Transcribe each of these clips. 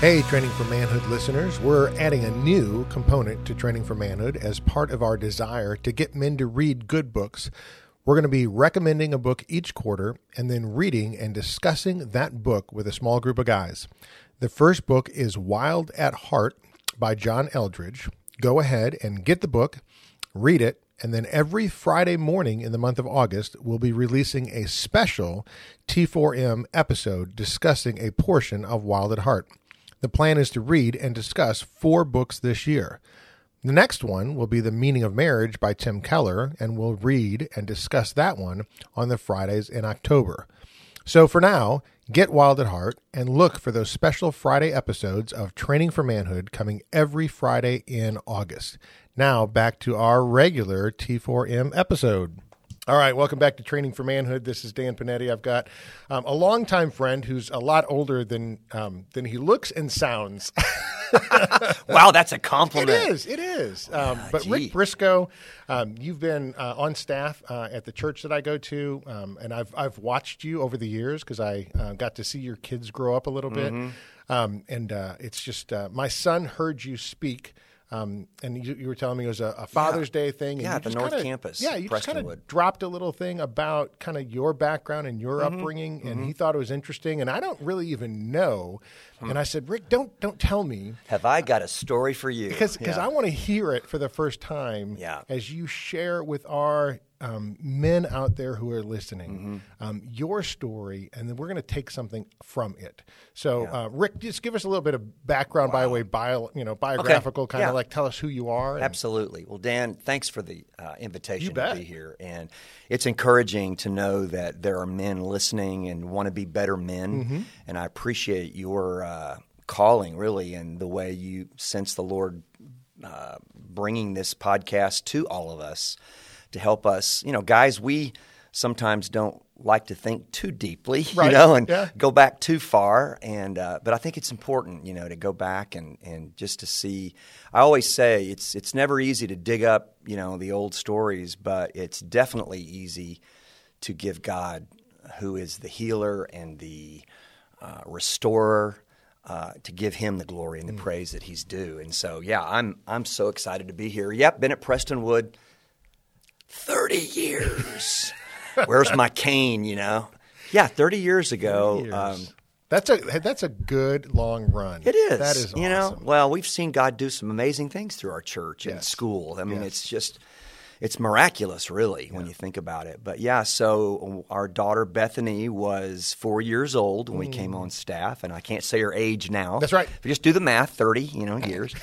Hey, Training for Manhood listeners, we're adding a new component to Training for Manhood as part of our desire to get men to read good books. We're going to be recommending a book each quarter and then reading and discussing that book with a small group of guys. The first book is Wild at Heart by John Eldredge. Go ahead and get the book, read it, and then every Friday morning in the month of August, we'll be releasing a special T4M episode discussing a portion of Wild at Heart. The plan is to read and discuss four books this year. The next one will be The Meaning of Marriage by Tim Keller, and we'll read and discuss that one on the Fridays in October. So for now, get wild at heart and look for those special Friday episodes of Training for Manhood coming every Friday in August. Now back to our regular T4M episode. All right, welcome back to Training for Manhood. This is Dan Panetti. I've got um, a longtime friend who's a lot older than um, than he looks and sounds. wow, that's a compliment. It is. It is. Um, but gee. Rick Briscoe, um, you've been uh, on staff uh, at the church that I go to, um, and I've I've watched you over the years because I uh, got to see your kids grow up a little bit, Mm-hmm. um, and uh, it's just uh, my son heard you speak. Um, and you, you were telling me it was a, a Father's Day thing. And Yeah, the North kinda- Campus, Yeah, you just kind of dropped a little thing about kind of your background and your Mm-hmm. upbringing, and he thought it was interesting. And I don't really even know. Hmm. And I said, Rick, don't don't tell me Have I got a story for you? because because Yeah. I want to hear it for the first time. Yeah. As you share with our um, men out there who are listening Mm-hmm. um, your story, and then we're going to take something from it. So, uh, Rick, just give us a little bit of background by the way bio, you know, biographical, kind of Yeah. like tell us who you are. and- Absolutely. Well, Dan, thanks for the uh, invitation to be here. And it's encouraging to know that there are men listening and want to be better men. Mm-hmm. And I appreciate your uh, calling, really, and the way you sense the Lord uh, bringing this podcast to all of us to help us. You know, guys, we sometimes don't like to think too deeply, Right. you know, and Yeah. go back too far. And uh, but I think it's important, you know, to go back and, and just to see. I always say it's it's never easy to dig up, you know, the old stories, but it's definitely easy to give God, who is the healer and the uh, restorer. Uh, to give him the glory and the praise that he's due, and so yeah, I'm I'm so excited to be here. Yep, been at Prestonwood thirty years. Where's my cane? You know, yeah, thirty years ago. Years. Um, that's a that's a good long run. it is. That is you know. Well, we've seen God do some amazing things through our church and Yes. school. I mean, Yes. it's just it's miraculous, really, when you think about it. But yeah, so our daughter Bethany was four years old when we came on staff, and I can't say her age now. Mm. That's right. If you just do the math, thirty, you know, years.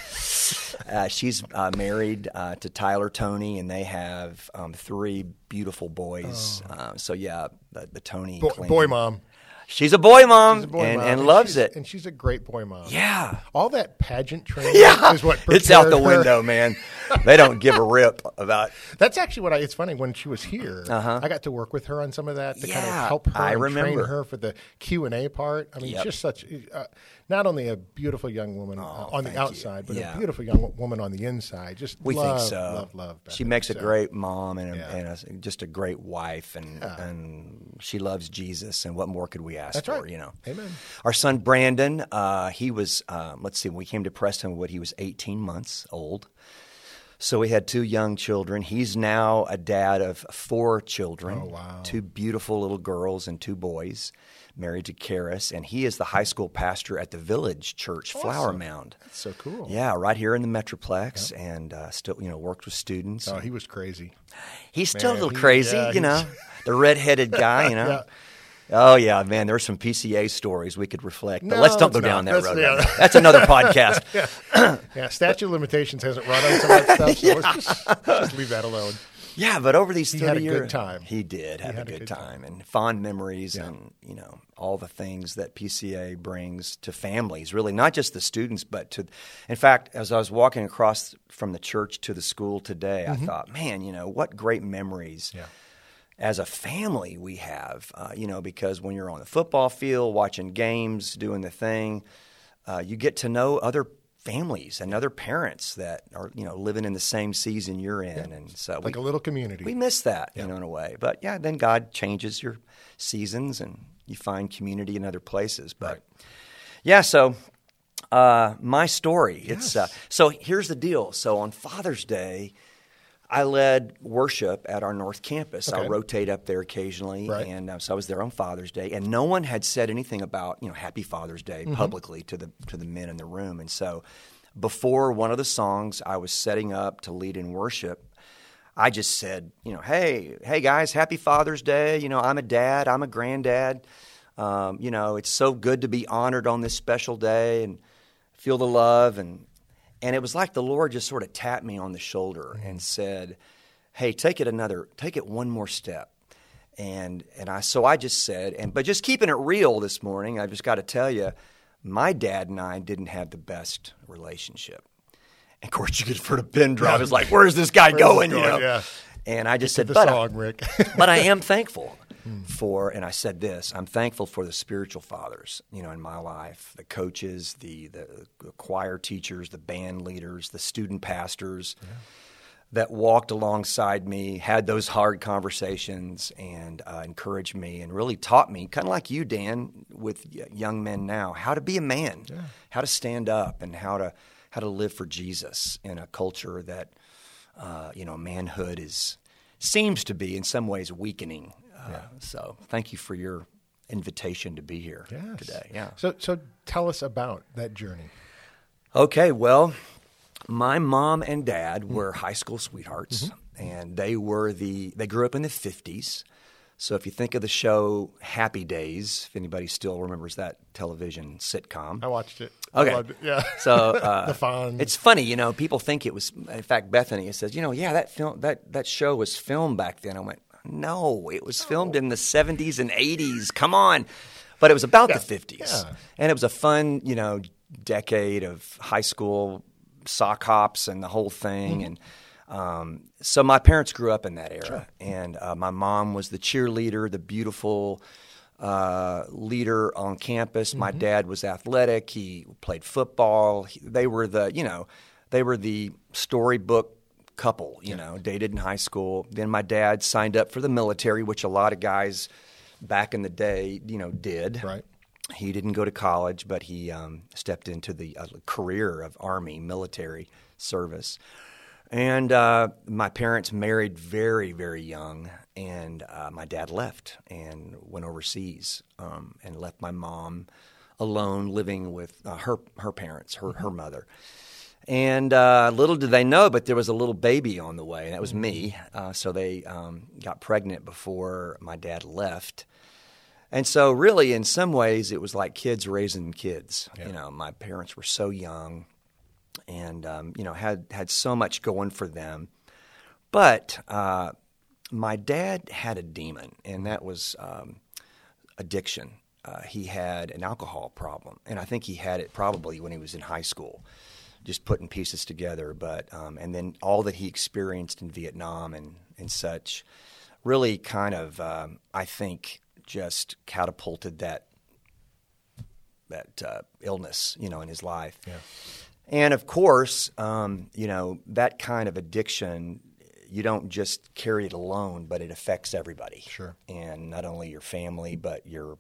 uh, she's uh, married uh, to Tyler Tony, and they have um, three beautiful boys. Uh, so yeah, the, the Tony boy mom. She's a boy mom, a boy and, mom, and loves it. and she's a great boy mom. yeah. all that pageant training Yeah, is what it's out the her. window, man. They don't give a rip about. That's actually what I. It's funny when she was here. I got to work with her on some of that to kind of Uh-huh. Help her I and train remember. her for the Q and A part. I mean, Yep. just such uh, not only a beautiful young woman uh, on the thank you. outside, but Yeah. a beautiful young woman on the inside. Just We love, think so. Love, love. She Bethany. makes a great mom and, a, Yeah. and a, just a great wife, and and she loves Jesus. And what more could we ask That's for? right. You know. Amen. Our son Brandon, uh, he was. Um, let's see. When we came to Preston, what he was 18 months old. So we had two young children. He's now a dad of four children. Oh, wow. Two beautiful little girls and two boys, married to Karis, and he is the high school pastor at the Village Church Flower Mound. That's so cool. Yeah, right here in the Metroplex, and uh, still, you know, worked with students. Oh, he was crazy. he's still man, a little he- crazy, yeah, you know, the redheaded guy, you know. Yeah. Oh yeah, man. There's some PCA stories we could reflect, but No, let's don't go down not. that That's- road. yeah. right. That's another podcast. Yeah, statute of limitations hasn't run on some of that stuff, so let's just, just leave that alone. Yeah, but over these He 30 had a years, good time. He did have had a good, time. and fond memories and, you know, all the things that PCA brings to families, really, not just the students, but to, in fact, as I was walking across from the church to the school today, I thought, man, you know, what great memories Mm-hmm. Yeah. As a family we have, uh, you know, because when you're on the football field, watching games, doing the thing, uh, you get to know other families and other parents that are, you know, living in the same season you're in. And so Like we, a little community. we miss that, you know, in a way. But yeah, then God changes your seasons and you find community in other places. But yeah, so uh, my story. It's uh, so here's the deal. So on Father's Day, I led worship at our North Campus. I rotate up there occasionally, Right. and uh, so I was there on Father's Day, and no one had said anything about you know Happy Father's Day Mm-hmm. publicly to the to the men in the room, and so before one of the songs I was setting up to lead in worship. I just said, you know, hey, hey guys, happy Father's Day. You know, I'm a dad, I'm a granddad. Um, you know, it's so good to be honored on this special day and feel the love and and it was like the Lord just sort of tapped me on the shoulder mm-hmm. and said, "Hey, take it another, take it one more step." And and I so I just said, and but just keeping it real this morning, I've just got to tell you, my dad and I didn't have the best relationship. And of course, you get for the pin drop. It's like, where's this guy Where's going? this You know. Yeah. And I just said, the but I- song, Rick. but I am thankful for, and I said this: I'm thankful for the spiritual fathers, you know, in my life, the coaches, the the, the choir teachers, the band leaders, the student pastors. That walked alongside me, had those hard conversations, and uh, encouraged me, and really taught me, kind of like you, Dan, with young men now, how to be a man, how to stand up, and how to how to live for Jesus in a culture that uh, you know, manhood is seems to be in some ways weakening. Uh, So, thank you for your invitation to be here Yes. today. Yeah. So, so tell us about that journey. Okay. Well, my mom and dad were high school sweethearts, and they were the they grew up in the fifties. So if you think of the show Happy Days, if anybody still remembers that television sitcom, I watched it. Okay. I loved it. Yeah. So uh, The Fonz. It's funny, you know. People think it was. In fact, Bethany says, you know, yeah, that film, that that show was filmed back then. I went, no, it was filmed in the '70s and '80s. Come on, but it was about the '50s, yeah. and it was a fun, you know, decade of high school sock hops and the whole thing, Mm-hmm. and. Um, so my parents grew up in that era, and uh, my mom was the cheerleader, the beautiful uh, leader on campus. My Mm-hmm. dad was athletic. He played football. He, they were the, you know, they were the storybook couple, you know, dated in high school. Then my dad signed up for the military, which a lot of guys back in the day, you know, did. Right. He didn't go to college, but he um, stepped into the uh, career of Army military service. And uh, my parents married very, very young, and uh, my dad left and went overseas um, and left my mom alone living with uh, her her parents, her her mother. And uh, little did they know, but there was a little baby on the way, and that was me. Uh, so they um, got pregnant before my dad left. And so, really, in some ways, it was like kids raising kids. You know, my parents were so young, and um, you know had had so much going for them. But uh, my dad had a demon, and that was um, addiction. Uh, he had an alcohol problem, and I think he had it probably when he was in high school, just putting pieces together. But um, and then all that he experienced in Vietnam and and such, really kind of um, I think just catapulted that that uh, illness, you know, in his life. And of course, um, you know, that kind of addiction, you don't just carry it alone, but it affects everybody. Sure. And not only your family, but your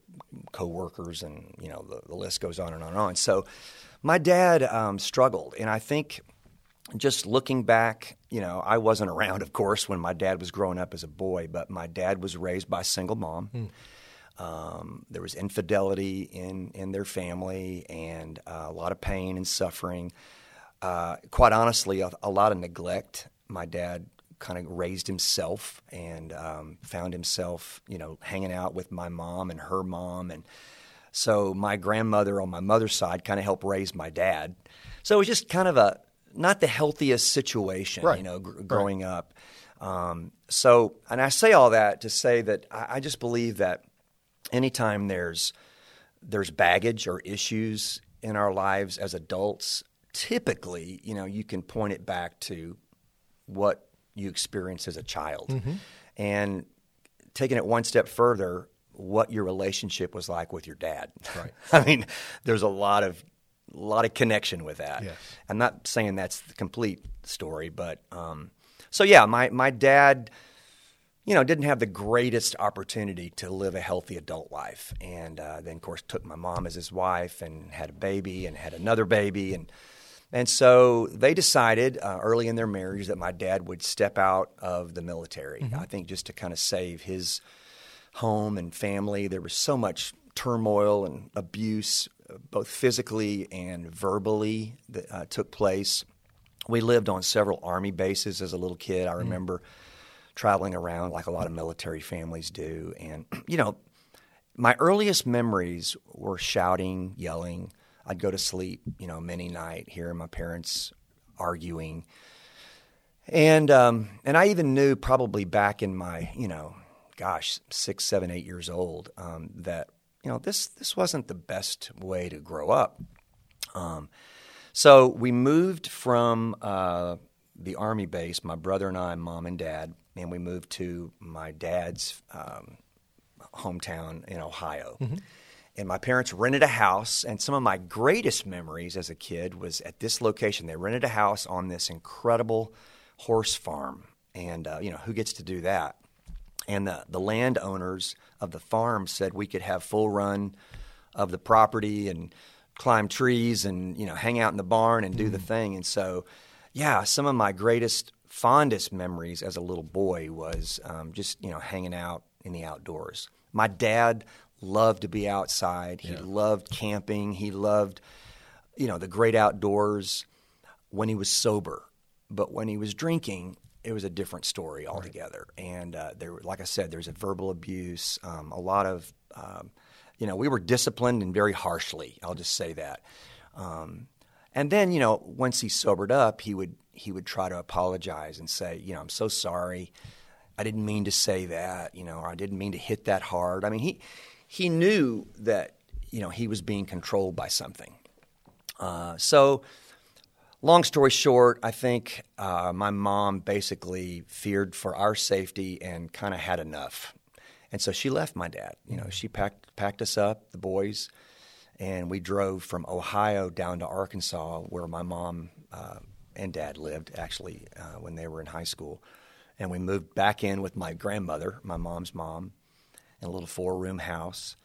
coworkers, and you know, the, the list goes on and on and on. So, my dad um, struggled, and I think just looking back, you know, I wasn't around, of course, when my dad was growing up as a boy, but my dad was raised by a single mom. Um, there was infidelity in, in their family and uh, a lot of pain and suffering. Uh, quite honestly, a, a lot of neglect. My dad kind of raised himself and um, found himself, you know, hanging out with my mom and her mom. And so my grandmother on my mother's side kind of helped raise my dad. So it was just kind of a not the healthiest situation, Right. you know, gr- growing up. Um, so, and I say all that to say that I, I just believe that anytime there's there's baggage or issues in our lives as adults, typically, you know, you can point it back to what you experienced as a child. Mm-hmm. And taking it one step further, what your relationship was like with your dad. Right. I mean, there's a lot of a lot of connection with that. Yes. I'm not saying that's the complete story, but um, so yeah, my my dad, you know, didn't have the greatest opportunity to live a healthy adult life, and uh, then of course took my mom as his wife and had a baby and had another baby and. And so they decided uh, early in their marriage that my dad would step out of the military. I think just to kind of save his home and family. There was so much turmoil and abuse, both physically and verbally, that uh, took place. We lived on several army bases as a little kid. I remember traveling around like a lot of military families do. And, you know, my earliest memories were shouting, yelling. I'd go to sleep, you know, many night hearing my parents arguing. And um, and I even knew probably back in my you know, gosh, six, seven, eight years old, um, that you know this this wasn't the best way to grow up. Um, so we moved from uh, the army base, my brother and I, mom and dad, and we moved to my dad's um, hometown in Ohio. And my parents rented a house, and some of my greatest memories as a kid was at this location. They rented a house on this incredible horse farm, and uh, you know who gets to do that? And the the landowners of the farm said we could have full run of the property and climb trees and you know hang out in the barn and do the thing. And so, yeah, some of my greatest, fondest memories as a little boy was um, just you know hanging out in the outdoors. My dad loved to be outside. He loved camping. He loved you know the great outdoors when he was sober. But when he was drinking, it was a different story altogether. And uh, there, like I said, there's a verbal abuse, um, a lot of, um, you know, we were disciplined and very harshly. I'll just say that. Um, and then, you know, once he sobered up, he would he would try to apologize and say, you know, I'm so sorry. I didn't mean to say that, you know, or I didn't mean to hit that hard. I mean, he he knew that you know he was being controlled by something. Uh, so, long story short, I think uh, my mom basically feared for our safety and kind of had enough, and so she left my dad. You know, she packed packed us up, the boys, and we drove from Ohio down to Arkansas, where my mom uh, and dad lived actually uh, when they were in high school, and we moved back in with my grandmother, my mom's mom, in a little four room house.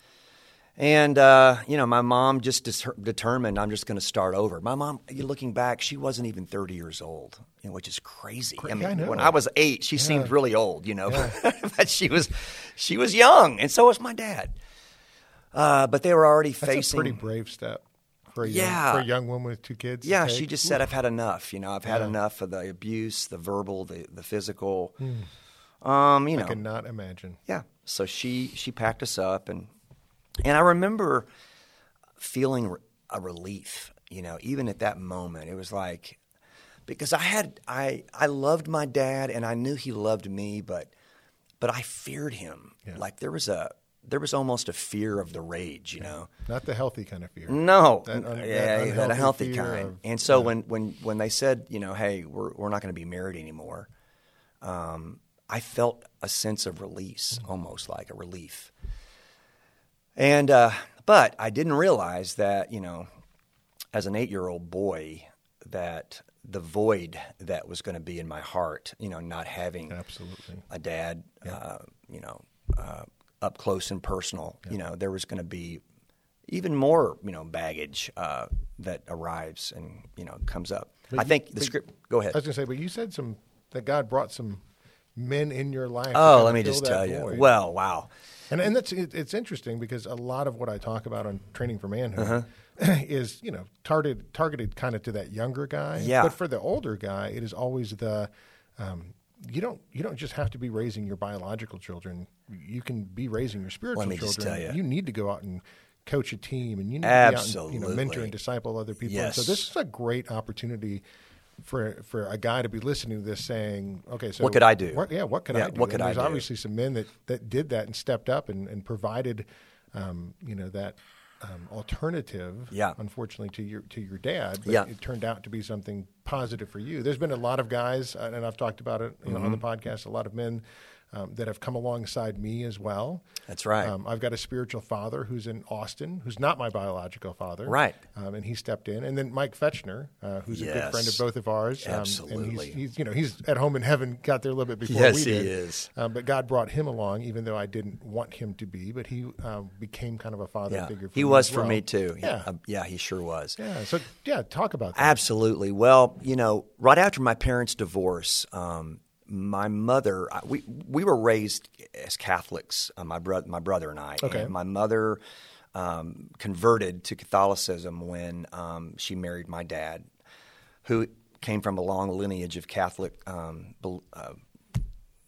And uh, you know, my mom just dis- determined I'm just going to start over. My mom, you looking back, she wasn't even 30 years old, you know, which is crazy. I mean, I when I was eight, she seemed really old, you know, but she was she was young, and so was my dad. Uh, but they were already That's facing. a pretty brave step for a young, Yeah. for a young woman with two kids. Yeah, she just said, "I've had enough. You know, I've had enough of the abuse, the verbal, the the physical. Um, you I know, cannot imagine. yeah. So she she packed us up, and and I remember feeling a relief. You know, even at that moment, it was like because I had I I loved my dad, and I knew he loved me, but but I feared him. Like there was a there was almost a fear of the rage. You know. Not the healthy kind of fear. No, That un- yeah, that, unhealthy healthy kind. of- and so when, when when they said, you know, hey, we're we're not going to be married anymore, um, I felt a sense of release, Mm. almost like a relief. And uh, but I didn't realize that, you know, as an eight-year-old boy, that the void that was going to be in my heart, you know, not having Absolutely. a dad, uh, you know, uh, up close and personal. You know, there was going to be even more, you know, baggage uh, that arrives and you know comes up. I you- think the script. Go ahead. I was going to say, but you said some that God brought some men in your life. Oh, let me just tell you. Well, wow. And and that's it, it's interesting because a lot of what I talk about on training for manhood Uh-huh. is you know targeted targeted kind of to that younger guy. Yeah. But for the older guy, it is always the um, you don't you don't just have to be raising your biological children. You can be raising your spiritual Let me just children. tell you. need to go out and coach a team, and you need to be out and, you know, mentor and disciple other people. And so this is a great opportunity for for a guy to be listening to this saying, okay, so What could I do? What, yeah, what could Yeah, I do? what could and I there's do? obviously some men that, that did that and stepped up and, and provided, um, you know, that um, alternative. Yeah. Unfortunately, to your to your dad, but Yeah. it turned out to be something positive for you. There's been a lot of guys, uh, and I've talked about it you know, on the Mm-hmm. podcast. A lot of men. Um, that have come alongside me as well. That's right. Um, I've got a spiritual father who's in Austin, who's not my biological father. Right. Um, and he stepped in. And then Mike Fetchner, uh, who's a good friend of both of ours. Um, Absolutely. And he's, he's, you know, he's at home in heaven, got there a little bit before Yes, we he is. Um, but God brought him along, even though I didn't want him to be. But he um, became kind of a father Yeah, figure for me. he was as for well. me too. Yeah. Uh, yeah, he sure was. yeah. So, yeah, talk about that. Absolutely. Well, you know, right after my parents' divorce, um, my mother, I- we we were raised as Catholics. Uh, my brother, my brother and I. Okay. And my mother um, converted to Catholicism when um, she married my dad, who came from a long lineage of Catholic um, bel- uh,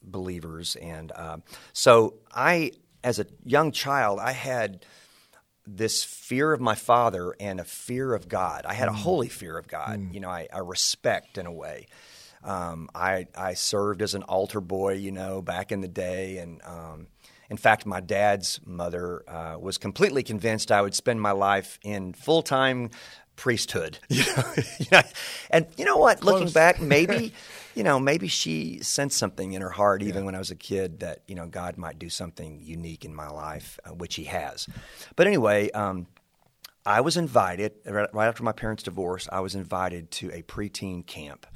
believers, and uh, so I, as a young child, I had this fear of my father and a fear of God. I had a holy fear of God. You know, I, I respect in a way. Um, I I served as an altar boy, you know, back in the day, and um, in fact, my dad's mother uh, was completely convinced I would spend my life in full time priesthood. You know? And you know what? Looking back, maybe. You know, maybe she sensed something in her heart, even when I was a kid, that you know God might do something unique in my life, uh, which He has. But anyway, um, I was invited right right after my parents' divorce. I was invited to a preteen camp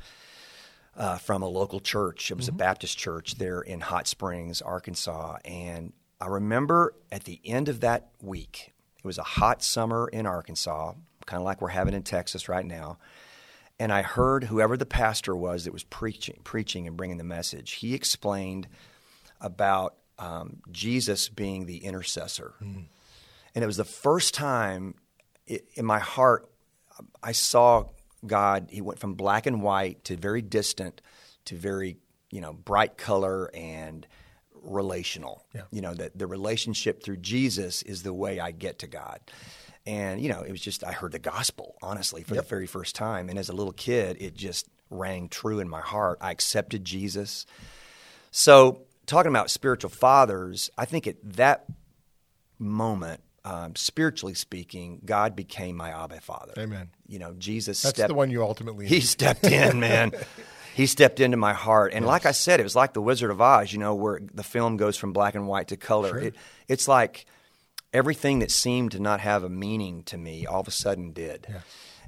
uh, from a local church. It was a Baptist church there in Hot Springs, Arkansas. And I remember at the end of that week, it was a hot summer in Arkansas, kind of like we're having in Texas right now. And I heard whoever the pastor was that was preaching, preaching and bringing the message. He explained about um, Jesus being the intercessor, and it was the first time i in my heart I saw God. He went from black and white to very distant to very you know bright color and relational. Yeah. You know that the relationship through Jesus is the way I get to God. And you know, it was just I heard the gospel honestly for the very first time, and as a little kid, it just rang true in my heart. I accepted Jesus. So, talking about spiritual fathers, I think at that moment, um, spiritually speaking, God became my Abba Father. Amen. You know, Jesus That's stepped the one you ultimately he stepped in, man. he stepped into my heart, and like I said, it was like the Wizard of Oz. You know, where the film goes from black and white to color. It, it's like everything that seemed to not have a meaning to me all of a sudden did.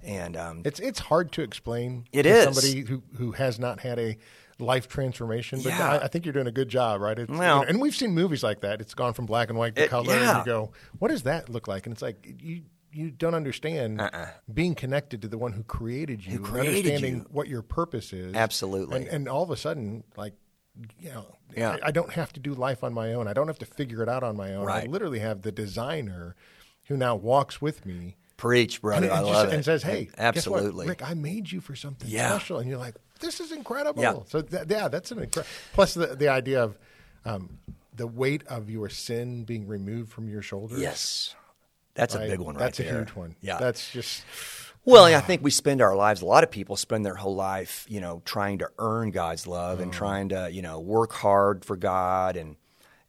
And um, It's it's hard to explain It to is. somebody who, who has not had a life transformation. But Yeah. I, I think you're doing a good job, right? It's, you know, and we've seen movies like that. It's gone from black and white to It- color, and yeah. you go, "What does that look like?" And it's like you you don't understand uh-uh. being connected to the one who created you, and Uh-uh. created understanding you. what your purpose is. Absolutely. and, and all of a sudden, like. You know, Yeah. I, I don't have to do life on my own. I don't have to figure it out on my own. Right. I literally have the designer who now walks with me preach, brother. and, I and love just, it. and says, "Hey, absolutely? Rick, I made you for something Yeah. special," and you're like, "This is incredible." Yeah. So that, yeah, that's an incredible. Plus the the idea of um, the weight of your sin being removed from your shoulders. yes, that's right? a big one. Right That's a huge one. Yeah, that's just Well, I think we spend our lives. A lot of people spend their whole life, you know, trying to earn God's love and trying to, you know, work hard for God. And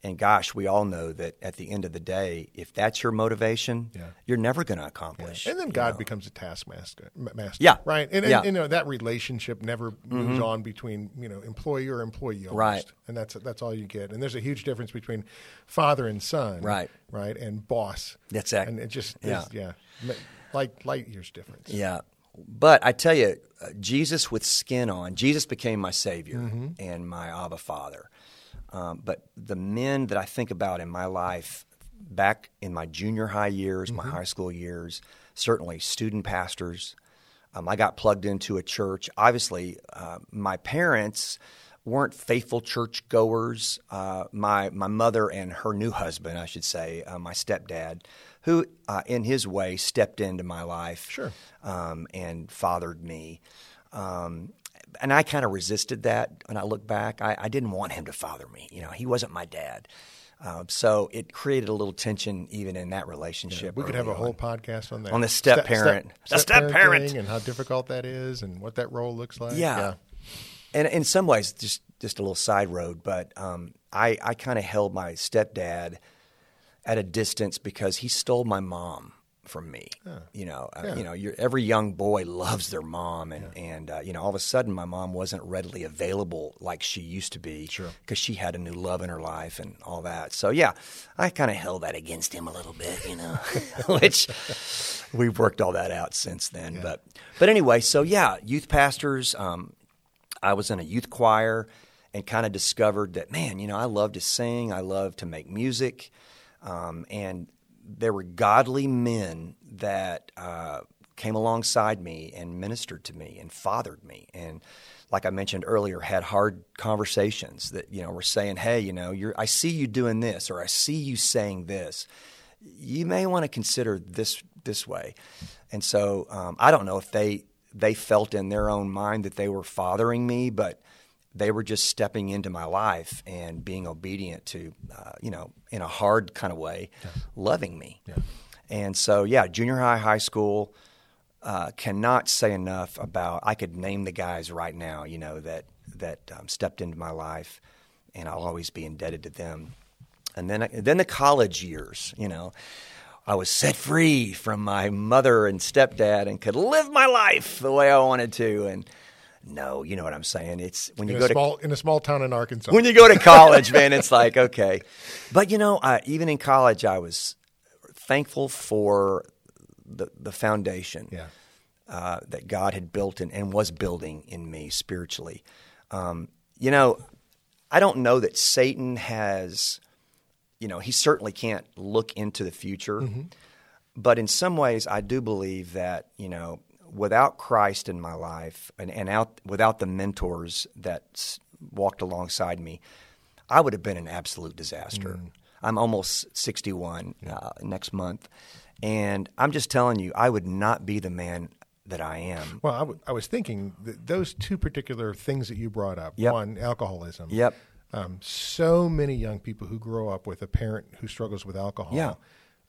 and gosh, we all know that at the end of the day, if that's your motivation, Yeah. you're never going to accomplish. and then God know. becomes a taskmaster. Master, Yeah. right. And, and, Yeah. Mm-hmm. you know that relationship never moves on between you know employee or employee, almost. Right. And that's that's all you get. And there's a huge difference between father and son, Right. right, and boss. That's it. And it just Yeah. yeah, yeah, light light years difference. Yeah. But I tell you, uh, Jesus with skin on, Jesus became my Savior Mm-hmm. and my Abba Father. Um, but the men that I think about in my life, back in my junior high years, my high school years, certainly student pastors. Um, I got plugged into a church. Obviously, uh, my parents weren't faithful church goers. Uh, my my mother and her new husband, I should say, uh, my stepdad, who uh, in his way stepped into my life, Sure. um, and fathered me. Um, and I kind of resisted that when I look back. I, I didn't want him to father me. You know, he wasn't my dad. Um, so it created a little tension even in that relationship. we could have a early whole podcast on that. On the step parent. The step parenting parent. and how difficult that is and what that role looks like. Yeah. And in some ways, just just a little side road, but um, I I kind of held my stepdad at a distance because he stole my mom from me. You know, uh, Yeah. you know, every young boy loves their mom, and and uh, you know, all of a sudden, my mom wasn't readily available like she used to be, Sure. because she had a new love in her life and all that. So yeah, I kind of held that against him a little bit, you know, which we've worked all that out since then. But but anyway, so yeah, youth pastors. Um, I was in a youth choir and kind of discovered that, man, you know, I love to sing, I love to make music. Um, and there were godly men that uh, came alongside me and ministered to me and fathered me. And like I mentioned earlier, had hard conversations that, you know, were saying, hey, you know, I see you doing this or I see you saying this. You may want to consider this this way. And so um, I don't know if they they felt in their own mind that they were fathering me, but they were just stepping into my life and being obedient to, uh, you know, in a hard kind of way, loving me. And so, yeah, junior high, high school, uh, cannot say enough about. I could name the guys right now, you know, that that um, stepped into my life, and I'll always be indebted to them. And then, then the college years, you know, I was set free from my mother and stepdad and could live my life the way I wanted to. And no, you know what I'm saying. It's when you In go a to small in a small town in Arkansas. when you go to college, man, it's like okay. But you know, I, even in college, I was thankful for the the foundation yeah. uh, that God had built and, and was building in me spiritually. Um, you know, I don't know that Satan has, you know, he certainly can't look into the future. But in some ways, I do believe that, you know, without Christ in my life and, and out, without the mentors that walked alongside me, I would have been an absolute disaster. I'm almost 61 uh, next month. And I'm just telling you, I would not be the man that I am. Well, I, w- I was thinking that those two particular things that you brought up. Yep. One, alcoholism. Yep. Um, so many young people who grow up with a parent who struggles with alcohol. Yeah.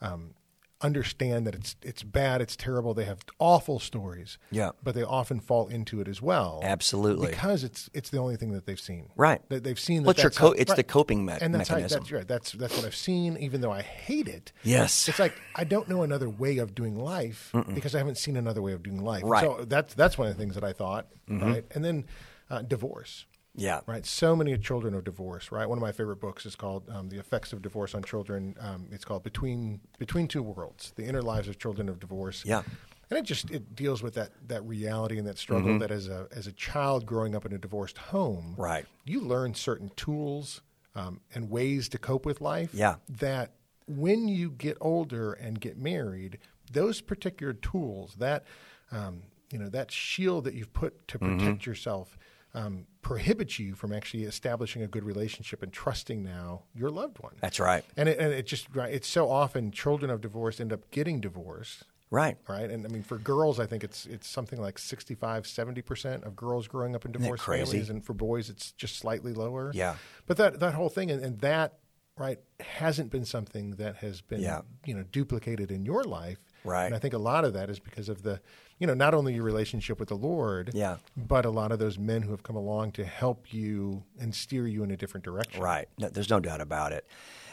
Um, understand that it's it's bad, it's terrible. They have awful stories. Yeah. But they often fall into it as well. Absolutely. Because it's it's the only thing that they've seen. Right. They, they've seen that. It's your co- how- it's right. the coping me- and that's how- mechanism. that's right. That's that's what I've seen. Even though I hate it. Yes. It's like I don't know another way of doing life because I haven't seen another way of doing life. Right. Mm-hmm. So that's that's one of the things that I thought. Right. And then uh, divorce. Yeah. Right. So many children of divorce. Right. One of my favorite books is called um, "The Effects of Divorce on Children." Um, it's called "Between Between Two Worlds: The Inner Lives of Children of Divorce." Yeah. And it just it deals with that that reality and that struggle Mm-hmm. that as a as a child growing up in a divorced home, Right. You learn certain tools um, and ways to cope with life. Yeah. That when you get older and get married, those particular tools that um, you know that shield that you've put to Mm-hmm. protect yourself. Um, prohibits you from actually establishing a good relationship and trusting now your loved one. That's right. And it, and it just right. It's so often children of divorce end up getting divorced Right. right? And I mean, for girls, I think it's it's something like 65, 70 percent of girls growing up in that divorced families, and for boys, it's just slightly lower. Yeah. but that that whole thing and, and that right hasn't been something that has been Yeah. you know duplicated in your life. Right. And I think a lot of that is because of the you know not only your relationship with the Lord, Yeah. but a lot of those men who have come along to help you and steer you in a different direction. Right. No, there's no doubt about it.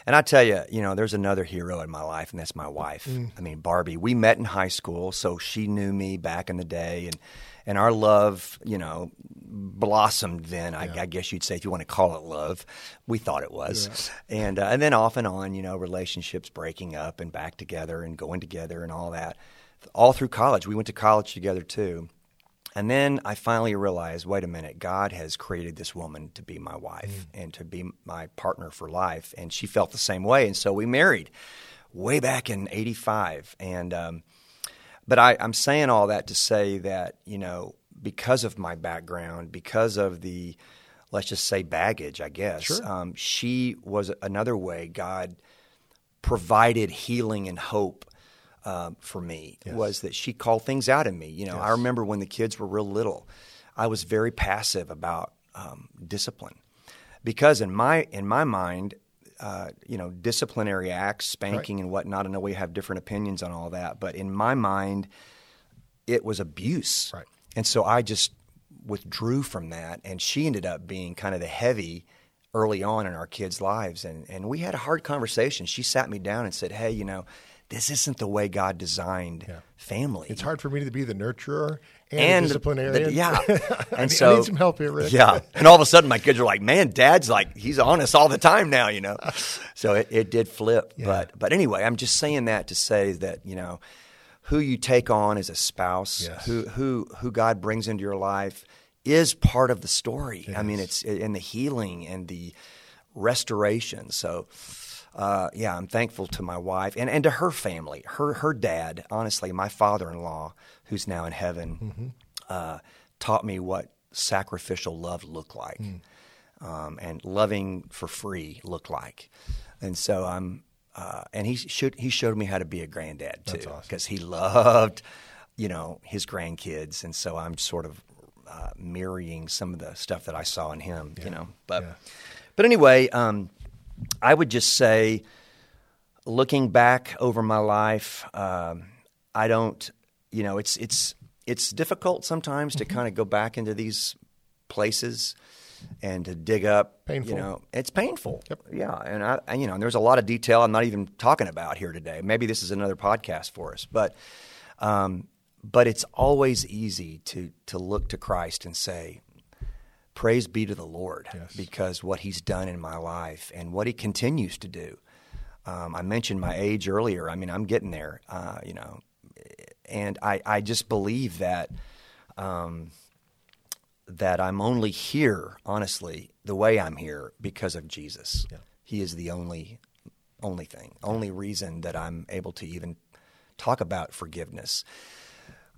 And I tell you, you know, there's another hero in my life, and that's my wife. I mean, Barbie. We met in high school, so she knew me back in the day, and and our love, you know, blossomed then. I, I guess you'd say, if you want to call it love, we thought it was. And uh, and then off and on, you know, relationships breaking up and back together and going together and all that. All through college, we went to college together too. And then I finally realized, wait a minute, God has created this woman to be my wife and to be my partner for life, and she felt the same way, and so we married way back in '85. And um, but I, I'm saying all that to say that you know because of my background, because of the let's just say baggage, I guess, Sure. um, she was another way God provided healing and hope um, for me was that she called things out in me. You know, I remember when the kids were real little, I was very passive about um, discipline because in my in my mind, uh, you know, disciplinary acts, spanking right. and whatnot. I know we have different opinions on all that, but in my mind, it was abuse. Right. And so I just withdrew from that, and she ended up being kind of the heavy early on in our kids' lives. And, and we had a hard conversation. She sat me down and said, Hey, you know, this isn't the way God designed yeah. family. It's hard for me to be the nurturer and, and disciplinarian. The, yeah, and I so I need some help here, Rick. Yeah, and all of a sudden my kids are like, "Man, Dad's like he's on us all the time now," you know. so it, it did flip, yeah. but but anyway, I'm just saying that to say that you know who you take on as a spouse, yes. who who who God brings into your life is part of the story. It I is. mean, it's in the healing and the restoration. So uh, yeah, I'm thankful to my wife and, and to her family. Her her dad, honestly, my father-in-law, who's now in heaven, mm-hmm. uh, taught me what sacrificial love looked like, mm. um, and loving for free looked like. And so I'm, uh, and he showed he showed me how to be a granddad too, because awesome. he loved, you know, his grandkids, and so I'm sort of uh, mirroring some of the stuff that I saw in him, yeah. you know. But yeah. but anyway. Um, I would just say, looking back over my life, um, I don't, you know, it's it's it's difficult sometimes to mm-hmm. kind of go back into these places and to dig up. Painful. You know, it's painful. Yep. Yeah, and I, and, you know, and there's a lot of detail I'm not even talking about here today. Maybe this is another podcast for us, but. Um, but it's always easy to to look to Christ and say, praise be to the Lord yes. because what He's done in my life and what He continues to do. Um, I mentioned my age earlier. I mean, I'm getting there, uh, you know, and I, I just believe that um, that I'm only here, honestly, the way I'm here because of Jesus. Yeah. He is the only only thing, only reason that I'm able to even talk about forgiveness.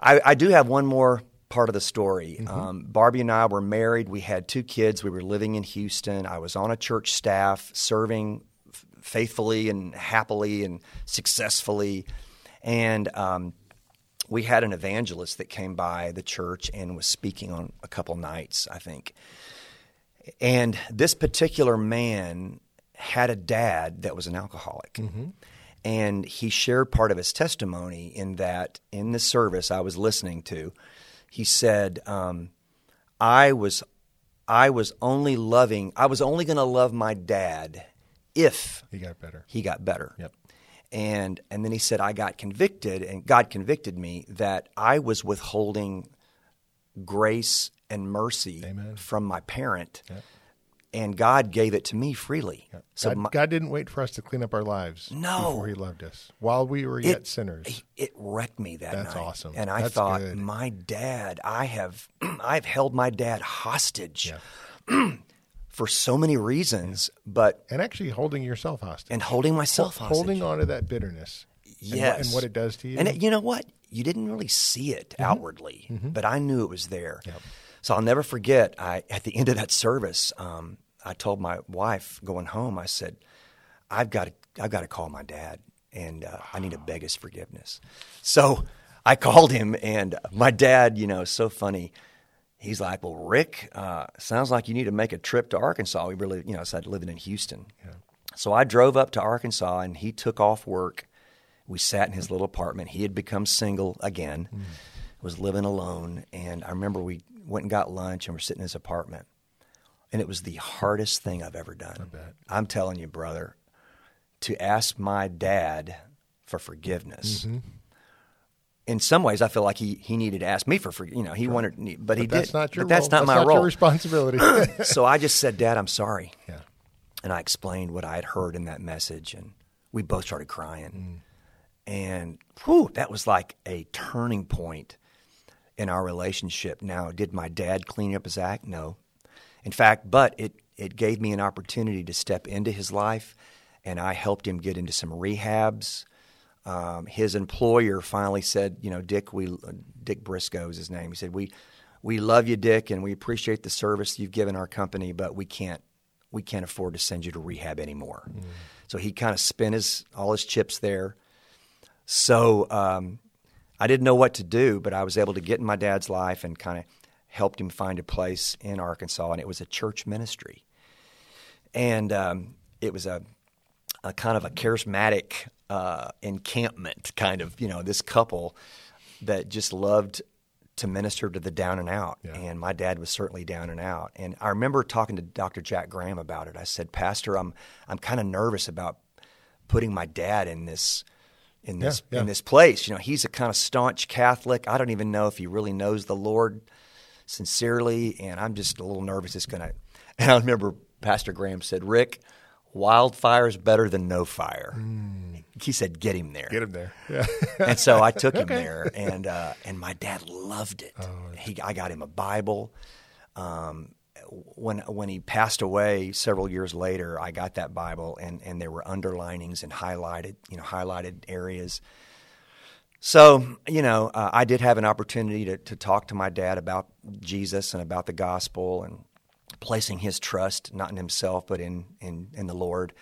I, I do have one more part of the story. Mm-hmm. Um, Barbie and I were married. We had two kids. We were living in Houston. I was on a church staff, serving f- faithfully and happily and successfully. And um, we had an evangelist that came by the church and was speaking on a couple nights, I think. And this particular man had a dad that was an alcoholic. Mm-hmm. And he shared part of his testimony in that in the service I was listening to, he said, um, "I was, I was only loving. I was only going to love my dad if he got better. He got better. Yep. And and then he said, I got convicted, and God convicted me that I was withholding grace and mercy Amen. from my parent. Yep and God gave it to me freely. Yeah. So God, my, God, didn't wait for us to clean up our lives no, before He loved us while we were yet it, sinners. It wrecked me that That's night. awesome. And I That's thought, good. my dad, I have, I've held my dad hostage yeah. for so many reasons, but and actually holding yourself hostage and holding myself hostage, holding on to that bitterness. Yes, and what, and what, it does to you. And it, you know what? You didn't really see it mm-hmm. outwardly, mm-hmm. but I knew it was there. Yep. So I'll never forget. I at the end of that service. Um, I told my wife going home, I said, I've got to, I've got to call my dad and uh, I need to beg his forgiveness. So I called him and my dad, you know, so funny. He's like, well, Rick, uh, sounds like you need to make a trip to Arkansas. We really, you know, so I living in Houston. Yeah. So I drove up to Arkansas and he took off work. We sat in his little apartment. He had become single again, mm. was living alone. And I remember we went and got lunch and we're sitting in his apartment and it was the hardest thing I've ever done. I'm telling you, brother, to ask my dad for forgiveness. Mm-hmm. In some ways, I feel like he, he needed to ask me for forgiveness. You know, he right. wanted, but, but he that's did. Not your but that's role. not that's my not role. Your responsibility. so I just said, "Dad, I'm sorry." Yeah. And I explained what I had heard in that message, and we both started crying. Mm. And whew, that was like a turning point in our relationship. Now, did my dad clean up his act? No. In fact, but it, it gave me an opportunity to step into his life, and I helped him get into some rehabs. Um, his employer finally said, "You know, Dick, we Dick Briscoe is his name. He said we we love you, Dick, and we appreciate the service you've given our company, but we can't we can't afford to send you to rehab anymore." Mm. So he kind of spent his all his chips there. So um, I didn't know what to do, but I was able to get in my dad's life and kind of helped him find a place in Arkansas, and it was a church ministry. And um, it was a a kind of a charismatic uh, encampment, kind of you know this couple that just loved to minister to the down and out. Yeah. And my dad was certainly down and out. And I remember talking to Dr. Jack Graham about it. I said, Pastor, I'm I'm kind of nervous about putting my dad in this in this Yeah, yeah. in this place. You know, he's a kind of staunch Catholic. I don't even know if he really knows the Lord sincerely, and I'm just a little nervous it's gonna and I remember Pastor Graham said, Rick, wildfire is better than no fire. He said, get him there Get him there. Yeah. and so I took him there, and uh, and my dad loved it. he, I got him a Bible. Um, when when he passed away several years later, I got that Bible, and and there were underlinings and highlighted, you know, highlighted areas. So you know, uh, I did have an opportunity to to talk to my dad about Jesus and about the gospel and placing his trust not in himself but in in in the Lord.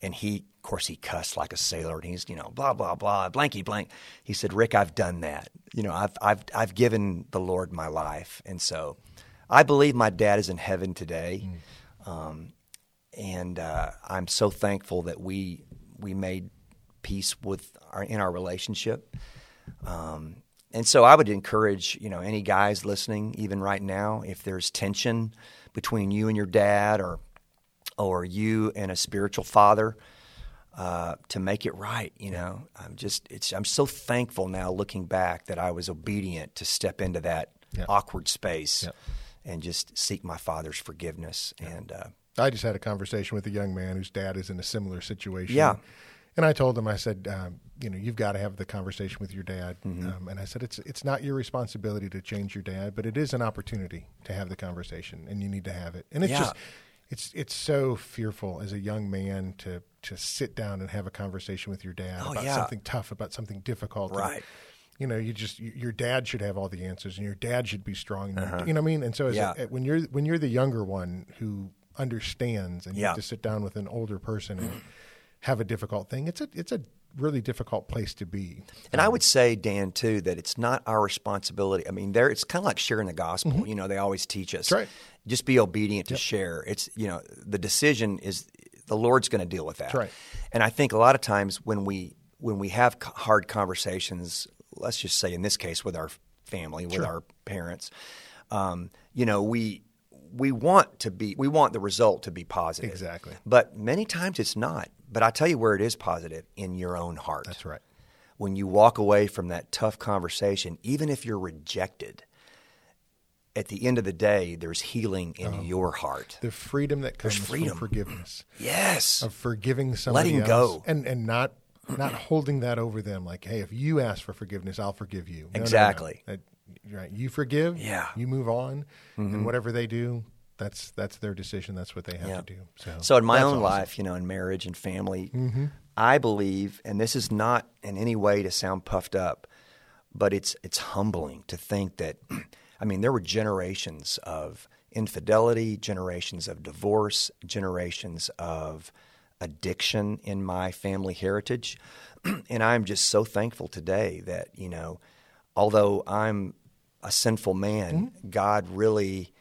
And he, of course, he cussed like a sailor, and he's you know blah blah blah blanky blank. He said, "Rick, I've done that. You know, I've I've I've given the Lord my life, and so I believe my dad is in heaven today." Um, and uh, I'm so thankful that we we made peace with our in our relationship. Um, and so I would encourage you know any guys listening, even right now, if there's tension between you and your dad, or or you and a spiritual father, uh, to make it right. You know, I'm just it's I'm so thankful now looking back that I was obedient to step into that Yeah. awkward space Yeah. And just seek my father's forgiveness. And uh, I just had a conversation with a young man whose dad is in a similar situation. Yeah. And I told him, I said, um, you know, you've got to have the conversation with your dad. Mm-hmm. Um, and I said, it's it's not your responsibility to change your dad, but it is an opportunity to have the conversation, and you need to have it. And it's Yeah. just, it's it's so fearful as a young man to to sit down and have a conversation with your dad Oh, about yeah. something tough, about something difficult. And, Right. You know, you just you, your dad should have all the answers, and your dad should be strong. and You know what I mean? And so, as Uh-huh. Yeah. a, when you're when you're the younger one who understands, and you Yeah. have to sit down with an older person and have a difficult thing, it's a it's a really difficult place to be. And I would say, Dan, too, that it's not our responsibility. I mean, there it's kind of like sharing the gospel. You know, they always teach us. Mm-hmm. Right. Just be obedient to share. It's you know, the decision is the Lord's going to deal with that. Right. And I think a lot of times when we when we have hard conversations, let's just say in this case with our family, with our parents, um, you know, we we want to be we want the result to be positive. Exactly. But many times it's not. But I tell you where it is positive in your own heart That's right. when you walk away from that tough conversation, even if you're rejected, at the end of the day, there's healing in your heart. The freedom that comes freedom. from forgiveness, Yes. of forgiving somebody Letting else, go. and and not not holding that over them. Like, hey, if you ask for forgiveness, I'll forgive you. No, no, no. Exactly. That- right. You forgive. Yeah. Mm-hmm. You move on, and whatever they do, that's that's their decision. That's what they have Yeah. to do. So, So in my own awesome. Mm-hmm. life, you know, in marriage and family, I believe, and this is not in any way to sound puffed up, but it's it's humbling to think that, I mean, there were generations of infidelity, generations of divorce, generations of addiction in my family heritage, and I'm just so thankful today that you know, although I'm a sinful man, Mm-hmm. God really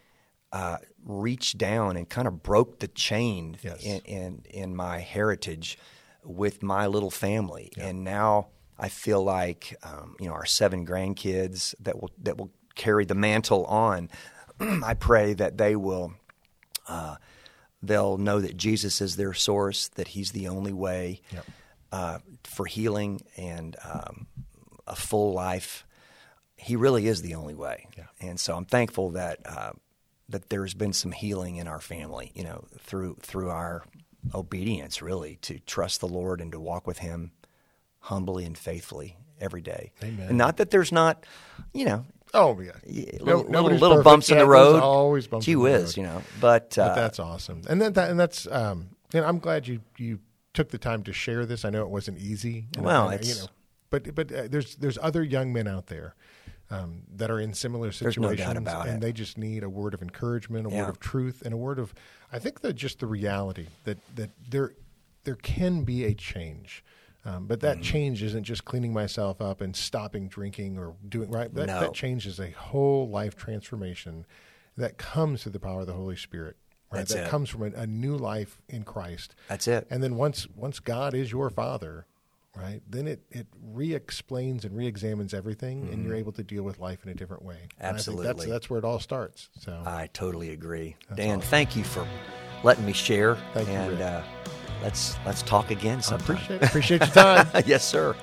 uh, reached down and kind of broke the chain Yes. in, in in my heritage with my little family, and now I feel like um, you know our seven grandkids that will that will carry the mantle on. I pray that they will uh, they'll know that Jesus is their source, that He's the only way Yep. uh, for healing and um, a full life. He really is the only way, Yeah. and so I'm thankful that uh, that there's been some healing in our family, you know, through through our obedience, really, to trust the Lord and to walk with Him humbly and faithfully every day. Amen. And not that there's not, you know, Oh yeah. yeah, No- little, little, bumps in the road. always bumps Gee in the whiz, road. you know. But, uh, But that's awesome, and then that, and that's um, and I'm glad you you took the time to share this. I know it wasn't easy. Well, it's- you know, but but uh, there's there's other young men out there um, that are in similar situations, about and it. they just need a word of encouragement, a Yeah. word of truth, and a word of I think that just the reality that that there there can be a change. Um, but Mm-hmm. that change isn't just cleaning myself up and stopping drinking or doing right. That, No. that change is a whole life transformation that comes through the power of the Holy Spirit. Right? That's that it. comes from a, a new life in Christ. That's it. And then once once God is your father, right? Then it it re-explains and re-examines everything, and you're able to deal with life in a different way. Think that's Mm-hmm. Absolutely. that's where it all starts. So I totally agree. Dan, thank you for letting me share. Thank you, and Rick. uh, let's let's talk again I sometime. appreciate appreciate your time. yes, sir.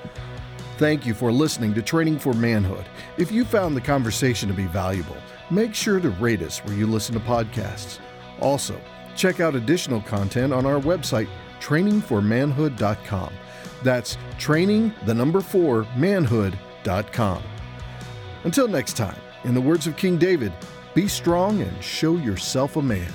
Thank you for listening to Training for Manhood. If you found the conversation to be valuable, make sure to rate us where you listen to podcasts. Also, check out additional content on our website, training4manhood.com. That's training, the number four, manhood.com. Until next time, in the words of King David, be strong and show yourself a man.